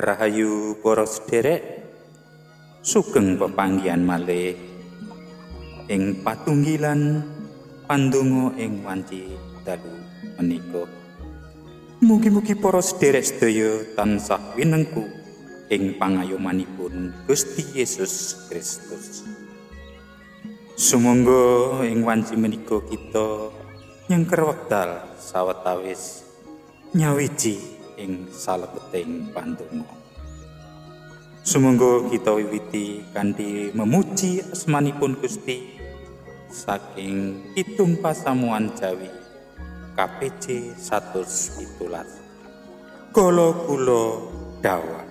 Rahayu para sederek sugeng pepanggihan malih. Ing patunggilan pandonga ing wanci dalu menika. Mugi-mugi para sederek sedaya tansah winengku ing pangayomanipun Gusti Yesus Kristus. Sumangga ing wanci menika kita nyengker wekdal sawetawis nyawiji ing salebeting pandonga. Sumangga kita wiwiti kanthi memuji asmanipun Gusti saking Kidung Pasamuan Jawi KPC 117. Kala kula dawuh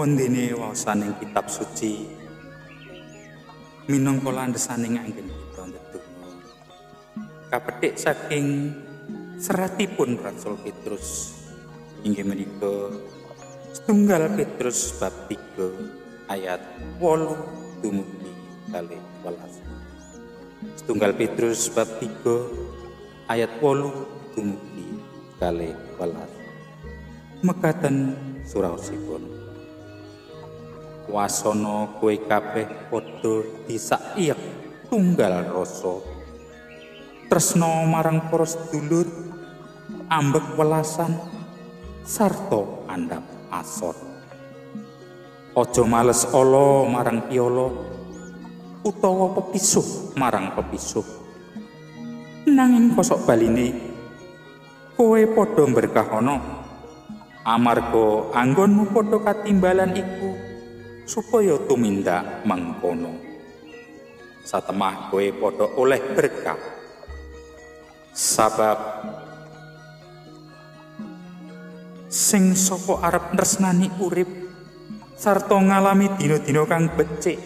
wondene waosaning kitab suci. Minangka landhesaning anggen kita ndedonga. Kapethik saking seratipun Rasul Petrus. Inggih menika setunggal Petrus bab 3 ayat 8 dumugi kalih 12 setunggal Petrus bab 3 ayat 8 dumugi kalih 12 mekaten suraosipun wasana kowe kabeh padha disakiyek tunggal rasa. Tresna marang para sedulur ambek welasan sarta andhap asor. Aja males ala marang piala utawa pepisuh marang pepisuh nanging kosok baline kowe padha berkahana amarga anggonmu padha katimbalan iku supaya tumindak mangkono. Satemah kowe padha oleh berkah. Sabab. Sing saka arep tresnani urip sarta ngalami dina-dina kang becik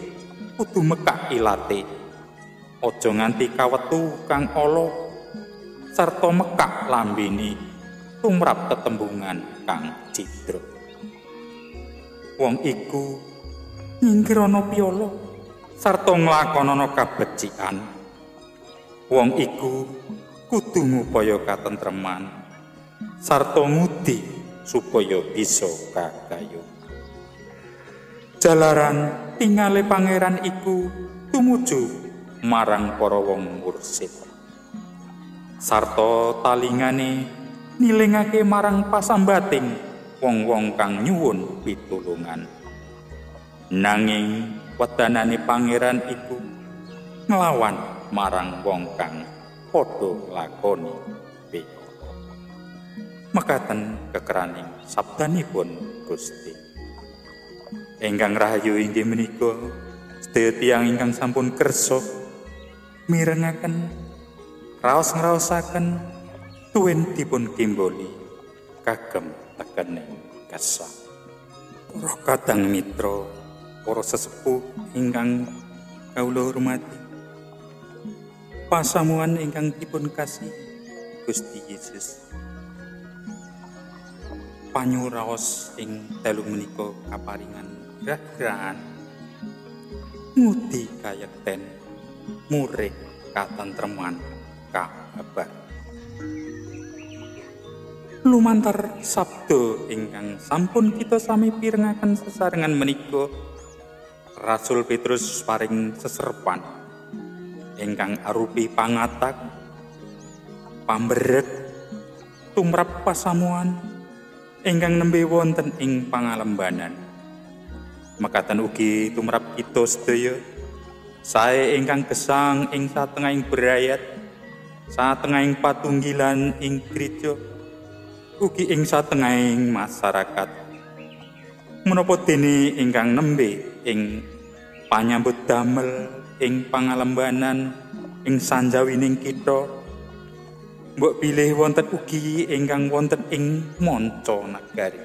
kudu mekak ilate. Aja nganti kawetu kang ala sarta mekak lambene tumrap tetembungan kang cidra. Wong iku nyingkir ana piyala. Sarta nglakonana kabecikan wong iku kudu ngupaya katentreman. Sarta ngudi supaya bisa kagayo jalaran tingale pangeran iku tumuju marang para wong mursid. Sarta talingane nilingake marang pasambating wong-wong kang nyuwun pitulungan. Nanging wedanane pangeran iku nglawan marang wong kang padha lakoni beda. Mekaten kekeraning sabdanipun Gusti. Engkang rahayu inggih menika sedaya tiyang ingkang sampun kersa mirengaken raos ngraosaken tuwin dipun kimboli kagem tekening kesah. Para kadang mitra, para sesepuh ingkang kawula hormati. Pasamuan ingkang dipun kasih Gusti Yesus. Panyuraos ing telu menika kaparingan grah-grahan. Ngudi kayekten murid katentreman kabar. lumantar sabdo ingkang sampun kita sami pirengaken sesarengan menika Rasul Petrus paring seserpan ingkang arupi pangatak pamberet tumrap pasamuan ingkang nembe wonten ing pangalembanan mekaten ugi tumrap kita sedaya sae ingkang gesang ing satengahing berayat satengahing patunggilan ing gereja ugi ing satengahing masyarakat. Menapa dene ingkang nembe ing panyambut damel ing pangalembanan ing sanjawining kita mbok pilih wonten ugi ingkang wonten ing manca nagari.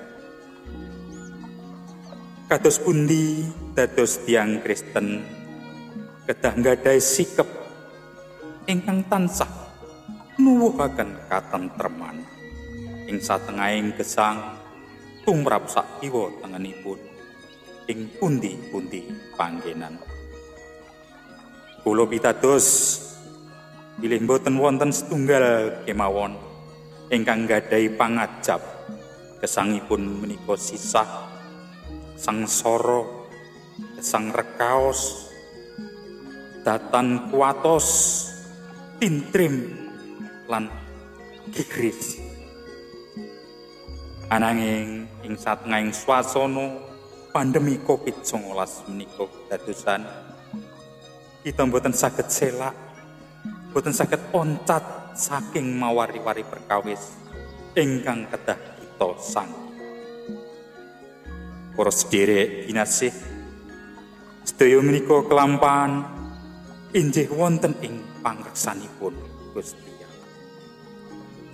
Kados pundi dados tiang Kristen kedah nggadahi sikep ingkang tansah nuwuhaken katentreman. ing satengahing gesang tumrap sak kiwa tengenipun ing pundi-pundi panggenan. Kula pitados bilih boten wonten setunggal kemawon ingkang gadhahi pangajab gesangipun menika sisah sangsara gesang rekaos datan kuatos tintrim lan kikris Ananging ing satengahing swasana pandemi Covid-19 menika dadosan kita mboten saged selak, mboten saged oncat saking mawari-wari perkawis ingkang kedah kita sang. Para sederek kinasih, sedaya menika kelampahan injih wonten ing pangreksanipun Gusti.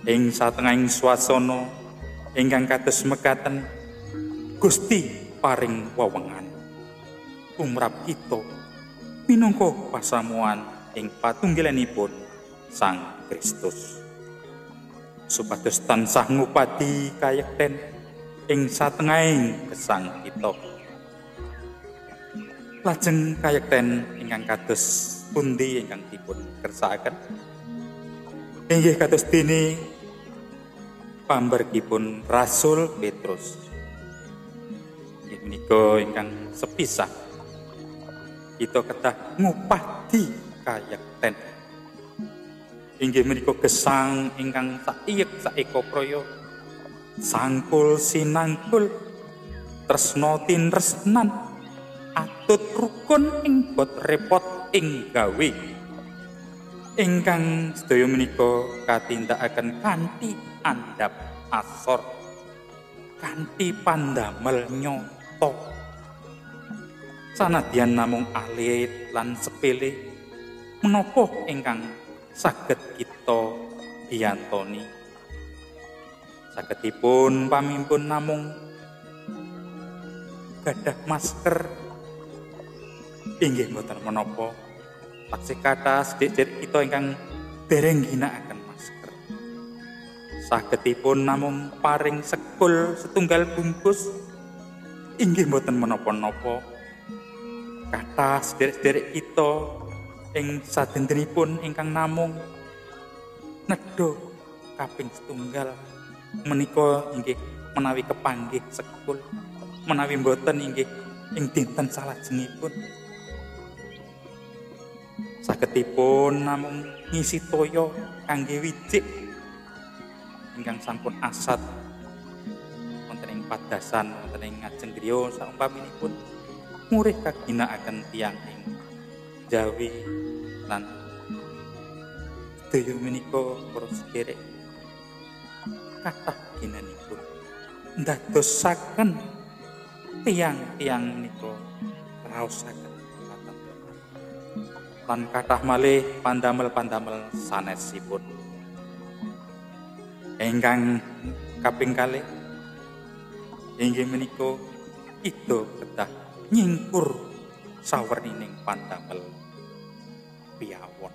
Ing satengahing swasana ingkang kados mekaten Gusti paring wewengan. Umrap kita minangka pasamuan ing patunggilanipun Sang Kristus. Supados tansah ngupati kayekten ing satengahing gesang kita. Lajeng kayekten ingkang kados pundi ingkang dipun kersakaken inggih kados dene pamberkipun Rasul Petrus. Menika ingkang sepisah. Kita ketah ngupati kayekten. Inggih menika gesang ingkang saiyek saeka praya. Sangkul sinangkul tresno tinresnan atut rukun ing bot repot ing gawe. Ingkang sedaya menika katindakaken kanthi andap asor. Kanthi pandamel nyoto. Sanadyan namung alit lan sepele menapa ingkang saged kita biyantoni sagedipun pamimpun namung gadah masker. Inggih mboten menapa. Taksih kathah sedherek kita ingkang dereng masker sagedipun namung paring sekul setunggal bungkus. Inggih mboten menapa-napa. Kathah sedherek kita ing sadentenipun ingkang namung nedha kaping setunggal menika inggih menawi kepanggih sekul menawi mboten inggih ing dinten salajengipun. Sagedipun namung ngisi toya kangge wijik ingkang sampun asat. Wonten ing padasan wonten ing ngajeng griya saumpaminipun murih kaginakaken tiyang ing Jawi lan sedaya menika para sederek kathah ginanipun. Ndadosaken tiang-tiang menika raosaken lan kathah malih pandamel-pandamel sanesipun ingkang kaping kalih. Inggih menika kita kedah nyingkur sawernining pandamel piyawon.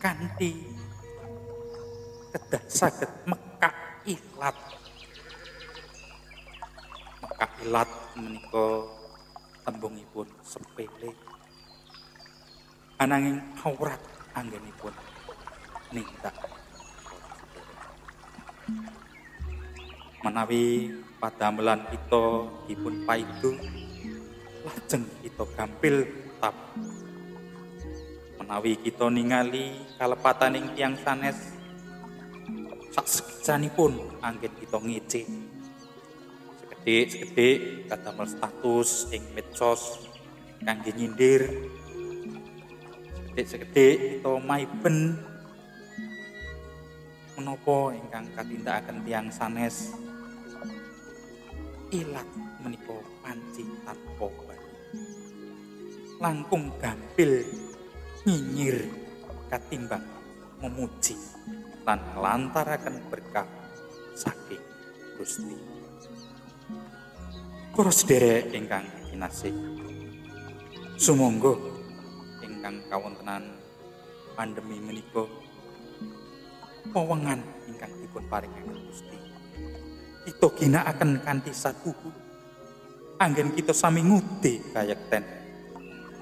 Kanthi kedah saged mekak ilat. Mekak ilat menika tembungipun sepele. Ananging aurat anggenipun nindak menawi padamelan kita dipun paidu lajeng kita gampil tap menawi kita ningali kalepataning tiang sanes sak sekicanipun anggen kita ngece sekedhik-sekedhik kadamel status ing medsos kangge nyindir. Sekedhik-sekedhik kita maiben menapa ingkang katindakaken tiang sanes ilat menika panci tanpa bali langkung gampil nyinyir katimbang memuji lan nglantaraken berkah saking Gusti. Para sederek ingkang kinasih. Sumangga ingkang kawontenan pandemi menika wewengan ingkang dipun paringaken Gusti. Kita ginakaken kanthi sakuhu. Anggen kita sami ngudi kayekten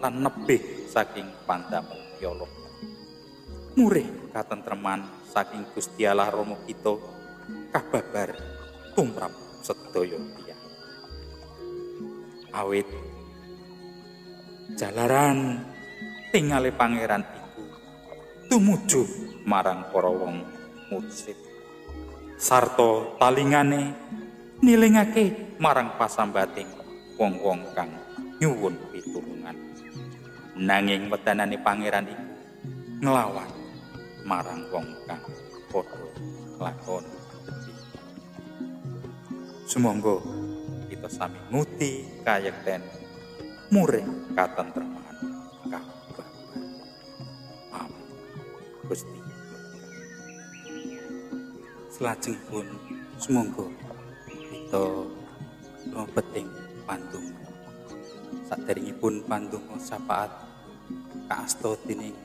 lan nebih saking pandamel yolo. Murih katentreman saking Gusti Allah Rama kita kababar tumrap sedaya tiyang. Awit jalaran tingale pangeran tumuju marang para wong mursid sarta talingane nilingake marang pasambating wong-wong kang nyuwun pitulungan. Nanging wedanane pangeran iku nglawan marang wong kang padha lakon. Sumangga kita sami nguti kayekten murih katentreman Gusti. Selajengipun sumangga kita lumebet pandung saderengipun sapaat kaasta dening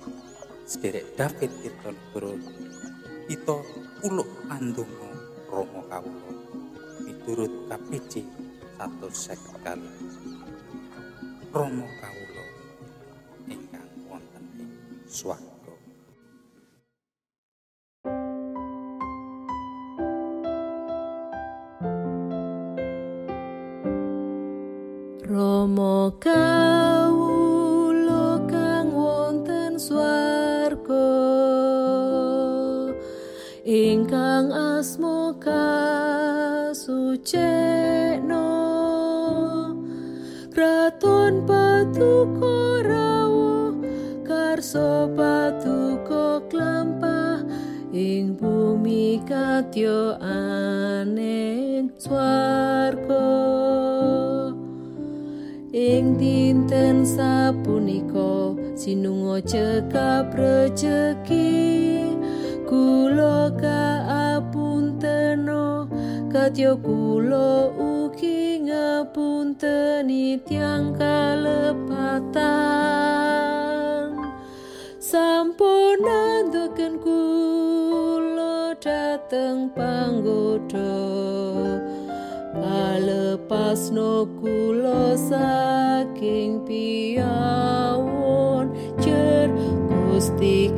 sederek David Tirtonegoro kita uluk pandonga Rama kawula. Miturut KPC 150 kali Rama kawula ingkang wonten ing Rama kawula kang wonten swarga. Ingkang asma kasucikna kraton patuko rawuh karso patuko klampah ing bumi katya aning swarga sapunika sinungo cekap rejeki. Kula kaapuntena Katyo kulo ugi ngapunteni tiang kalepatan. Sampun nanduken kulo dateng panggoda Kalepasno kulo saking piawon jer Gusti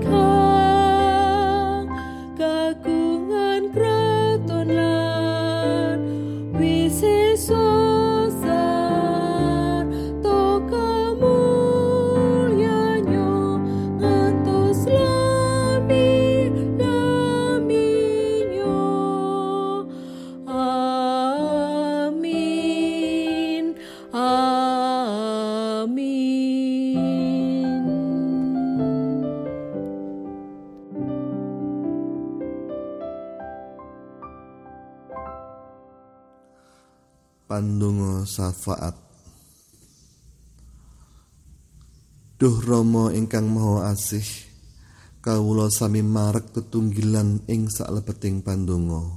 Pandonga syafaat. Duh Rama ingkang Maha Asih kawula sami marek tetunggilan ing saklebeting pandonga.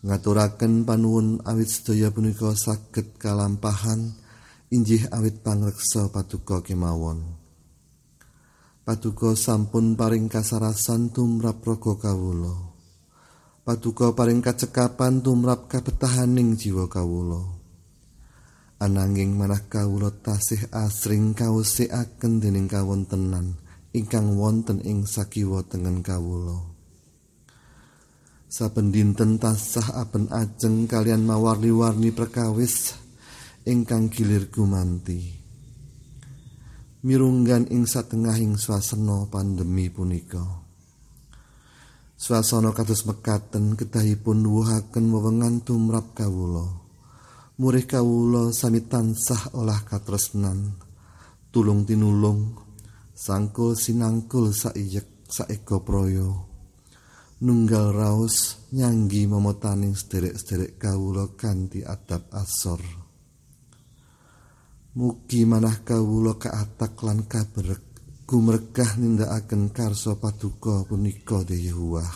Ngaturaken panuwun awit sedaya punika saged kalampahan injih awit pangreksa paduka kemawon. Paduka sampun paring kasarasan tumrap raga kawula Paduka paring kacekapan tumrap kabetahaning jiwa kawula. Ananging manah kawula tasih asring kawusikaken dening kawontenan ingkang wonten ing sakiwa tengen kawula. Saben dinten tasah aben ajeng kalian mawarni-warni perkawis ingkang gilir gumanti. Mirunggan ing satengahing swasana pandemi punika. Swasana kados mekaten kedahipun nuwuhaken wewengan tumrap kawula. Murih kawula sami tansah olah katresnan, tulung tinulung, sangkul sinangkul saiyek saeka praya. Nunggal raos nyanggi momotaning sederek-sederek kawula kanthi adab asor. Mugi manah kawula kaatak lan kaberek gumregah nindakaken karsa paduka punika Yehuwah.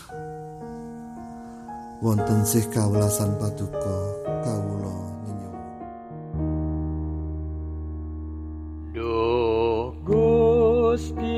Wonten sih kawelasan paduka kawula nyenyuwun. Duh Gusti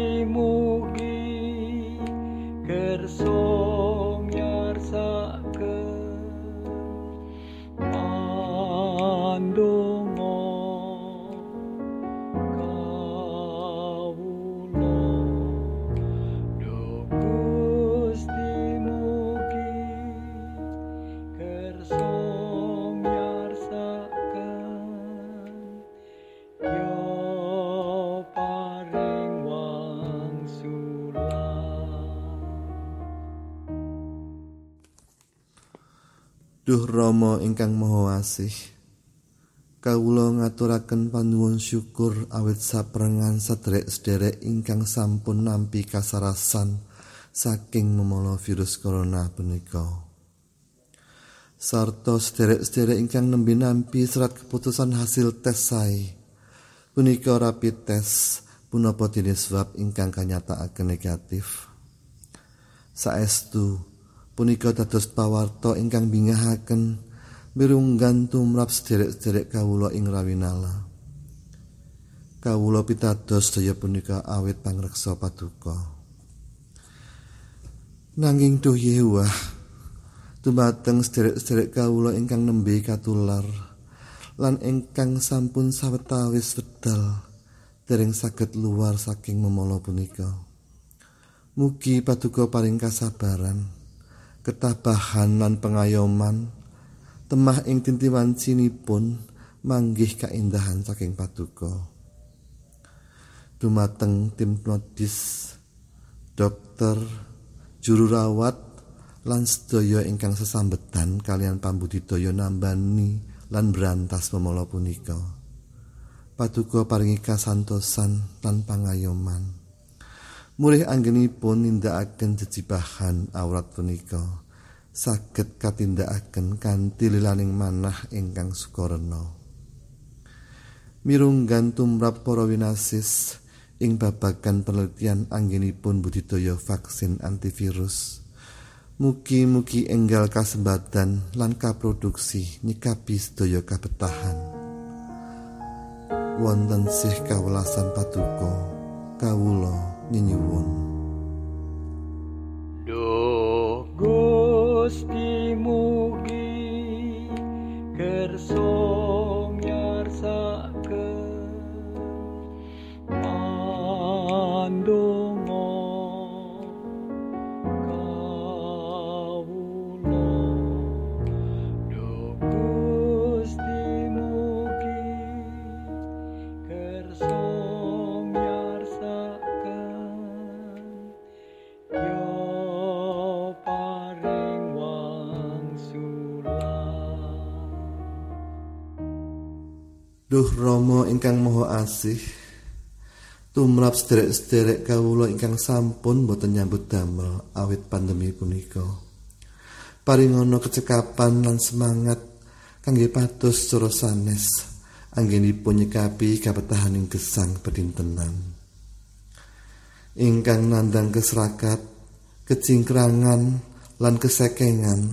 Duh Rama ingkang Maha Asih. Kawula ngaturaken panuwun syukur awit saprengan sederek-sederek ingkang sampun nampi kasarasan saking memala virus corona punika. Sarta sederek-sederek ingkang nembe nampi serat keputusan hasil tes sae. Punika rapid test punapa dene swab ingkang kanyataaken negatif. Saestu punika dados pawarta ingkang bingahaken mirunggan tumrap sederek-sederek kawula ing rawinala. Kawula pitados daya punika awit pangreksa paduka. Nanging duh Yehuwah dumateng sederek-sederek kawula ingkang nembe katular lan ingkang sampun sawetawis wedal dereng saged luar saking memala punika. Mugi paduka paring kasabaran, ketabahan lan pengayoman, temah ing tintiwan manggih kaindahan saking paduka. Dumateng tim medis, dokter, juru rawat, lan sedaya ingkang sesambetan kalian pambudidaya nambani lan berantas memala punika. Paduka paringi kasantosan lan pangayoman. Mulih anggenipun nindakaken jejibahan awrat punika saged katindakaken kanthi lilaning manah ingkang sukarena. Mirunggan tumrap para winasis ing babagan penelitian anggenipun budidaya vaksin antivirus. Mugi-mugi enggal kasembatan lan kaproduksi nyikapi sedaya kabetahan. Wonten sih kawelasan patuko, kawula nyuwun. Duh Gusti mugi kersa Duh Rama ingkang Maha Asih, tumrap sederek-sederek kawula ingkang sampun boten nyambut damel awit pandemi punika. Paringana kecekapan lan semangat kangge pados cara sanes anggenipun nyikapi kabetahaning gesang pedintenan. Ingkang nandang keserakat, kecingkrangan lan kesekengan,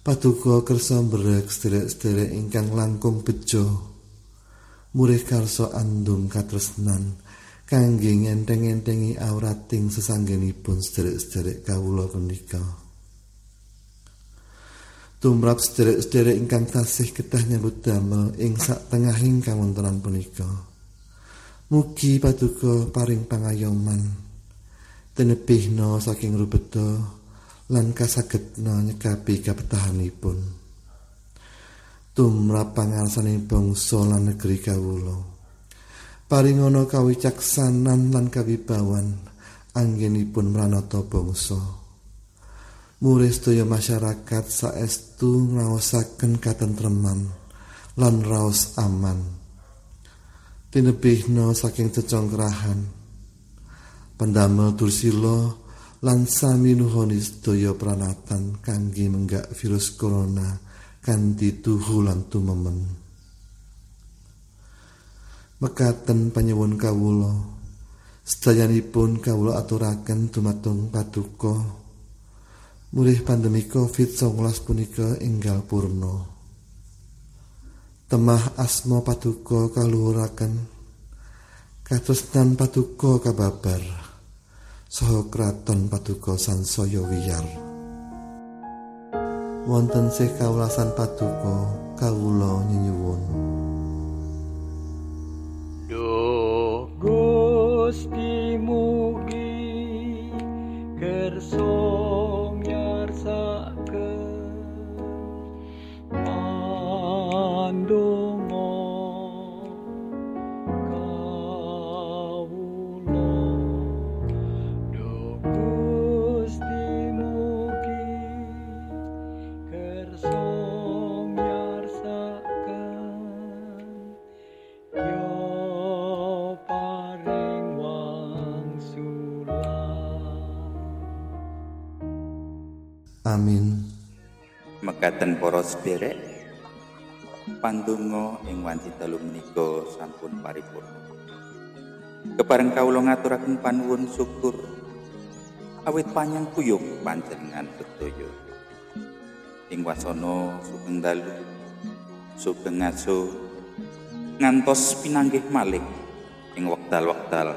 paduka kersa mbrek sederek-sederek ingkang langkung bejo. Murih karso andung katresnan kangge ngenteng-entengi aurating sesanggenipun sederek-sederek kawula punika. Tumrap sederek-sederek ingkang tasih kedah nyambut damel ing sak tengahing kawontenan punika. Mugi paduka paring pangayoman tenebihna saking rubeda lan kasagetna nyekapi kabetahanipun. Tumrap pangarsaning bangsa lan negeri kawula. Paringana kawicaksanan lan kawibawan anggenipun mranata bangsa. Murih sedaya masyarakat saestu ngraosaken katentreman lan raos aman. Tinebihna saking cecongkrahan. Pendamel dursila lan sami nuhoni sedaya pranatan kangge menggak virus corona kanthi tuhu lan tumemen. Mekaten panyuwun kawula, sedayanipun kawula aturaken dumateng paduka. Mulih pandemi Covid-19 punika enggal purna. Temah asma paduka kaluhuraken katresnan paduka kababar saha kraton paduka sansaya wiyar. Wonten sih kawulasan paduka kawula nyuwun. Duh Gusti mugi kersa amin Mekaten para sederek pandonga ing wanci telu menika sampun paripurna. Kepareng kawula ngaturaken panuwun syukur awit panyang kuyung panjenengan sedaya. Ing wasana sugeng dalu sugeng ngaso ngantos pinanggih malih ing wekdal-wekdal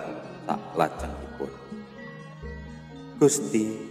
sak lajengipun. Gusti